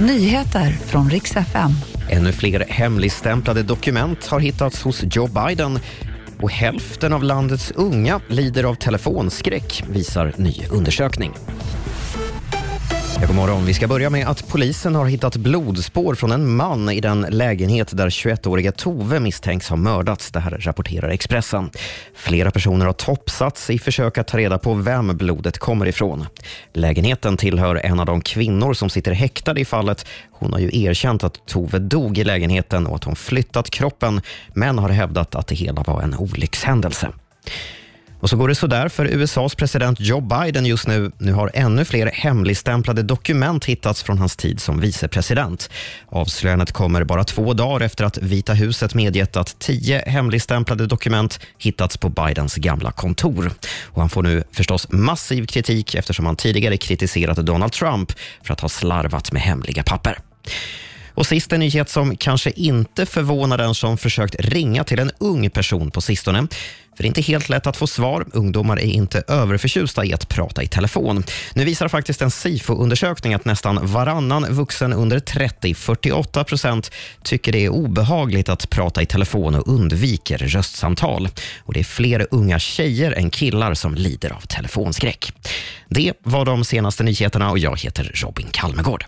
Nyheter från riks FM. Ännu fler hemligstämplade dokument har hittats hos Joe Biden och hälften av landets unga lider av telefonskräck, visar ny undersökning. Ja, god morgon. Vi ska börja med att polisen har hittat blodspår från en man i den lägenhet där 21-åriga Tove misstänks ha mördats. Det här rapporterar Expressen. Flera personer har topsats i försök att ta reda på vem blodet kommer ifrån. Lägenheten tillhör en av de kvinnor som sitter häktade i fallet. Hon har ju erkänt att Tove dog i lägenheten och att hon flyttat kroppen, men har hävdat att det hela var en olyckshändelse. Och så går det sådär för USAs president Joe Biden just nu. Nu har ännu fler hemligstämplade dokument hittats från hans tid som vicepresident. Avslöjandet kommer bara två dagar efter att Vita huset medgett att tio hemligstämplade dokument hittats på Bidens gamla kontor. Och han får nu förstås massiv kritik eftersom han tidigare kritiserat Donald Trump för att ha slarvat med hemliga papper. Och sist en nyhet som kanske inte förvånar den som försökt ringa till en ung person på sistone. För det är inte helt lätt att få svar. Ungdomar är inte överförtjusta i att prata i telefon. Nu visar faktiskt en SIFO-undersökning att nästan varannan vuxen under 30, 48 procent, tycker det är obehagligt att prata i telefon och undviker röstsamtal. Och det är fler unga tjejer än killar som lider av telefonskräck. Det var de senaste nyheterna och jag heter Robin Kalmegård.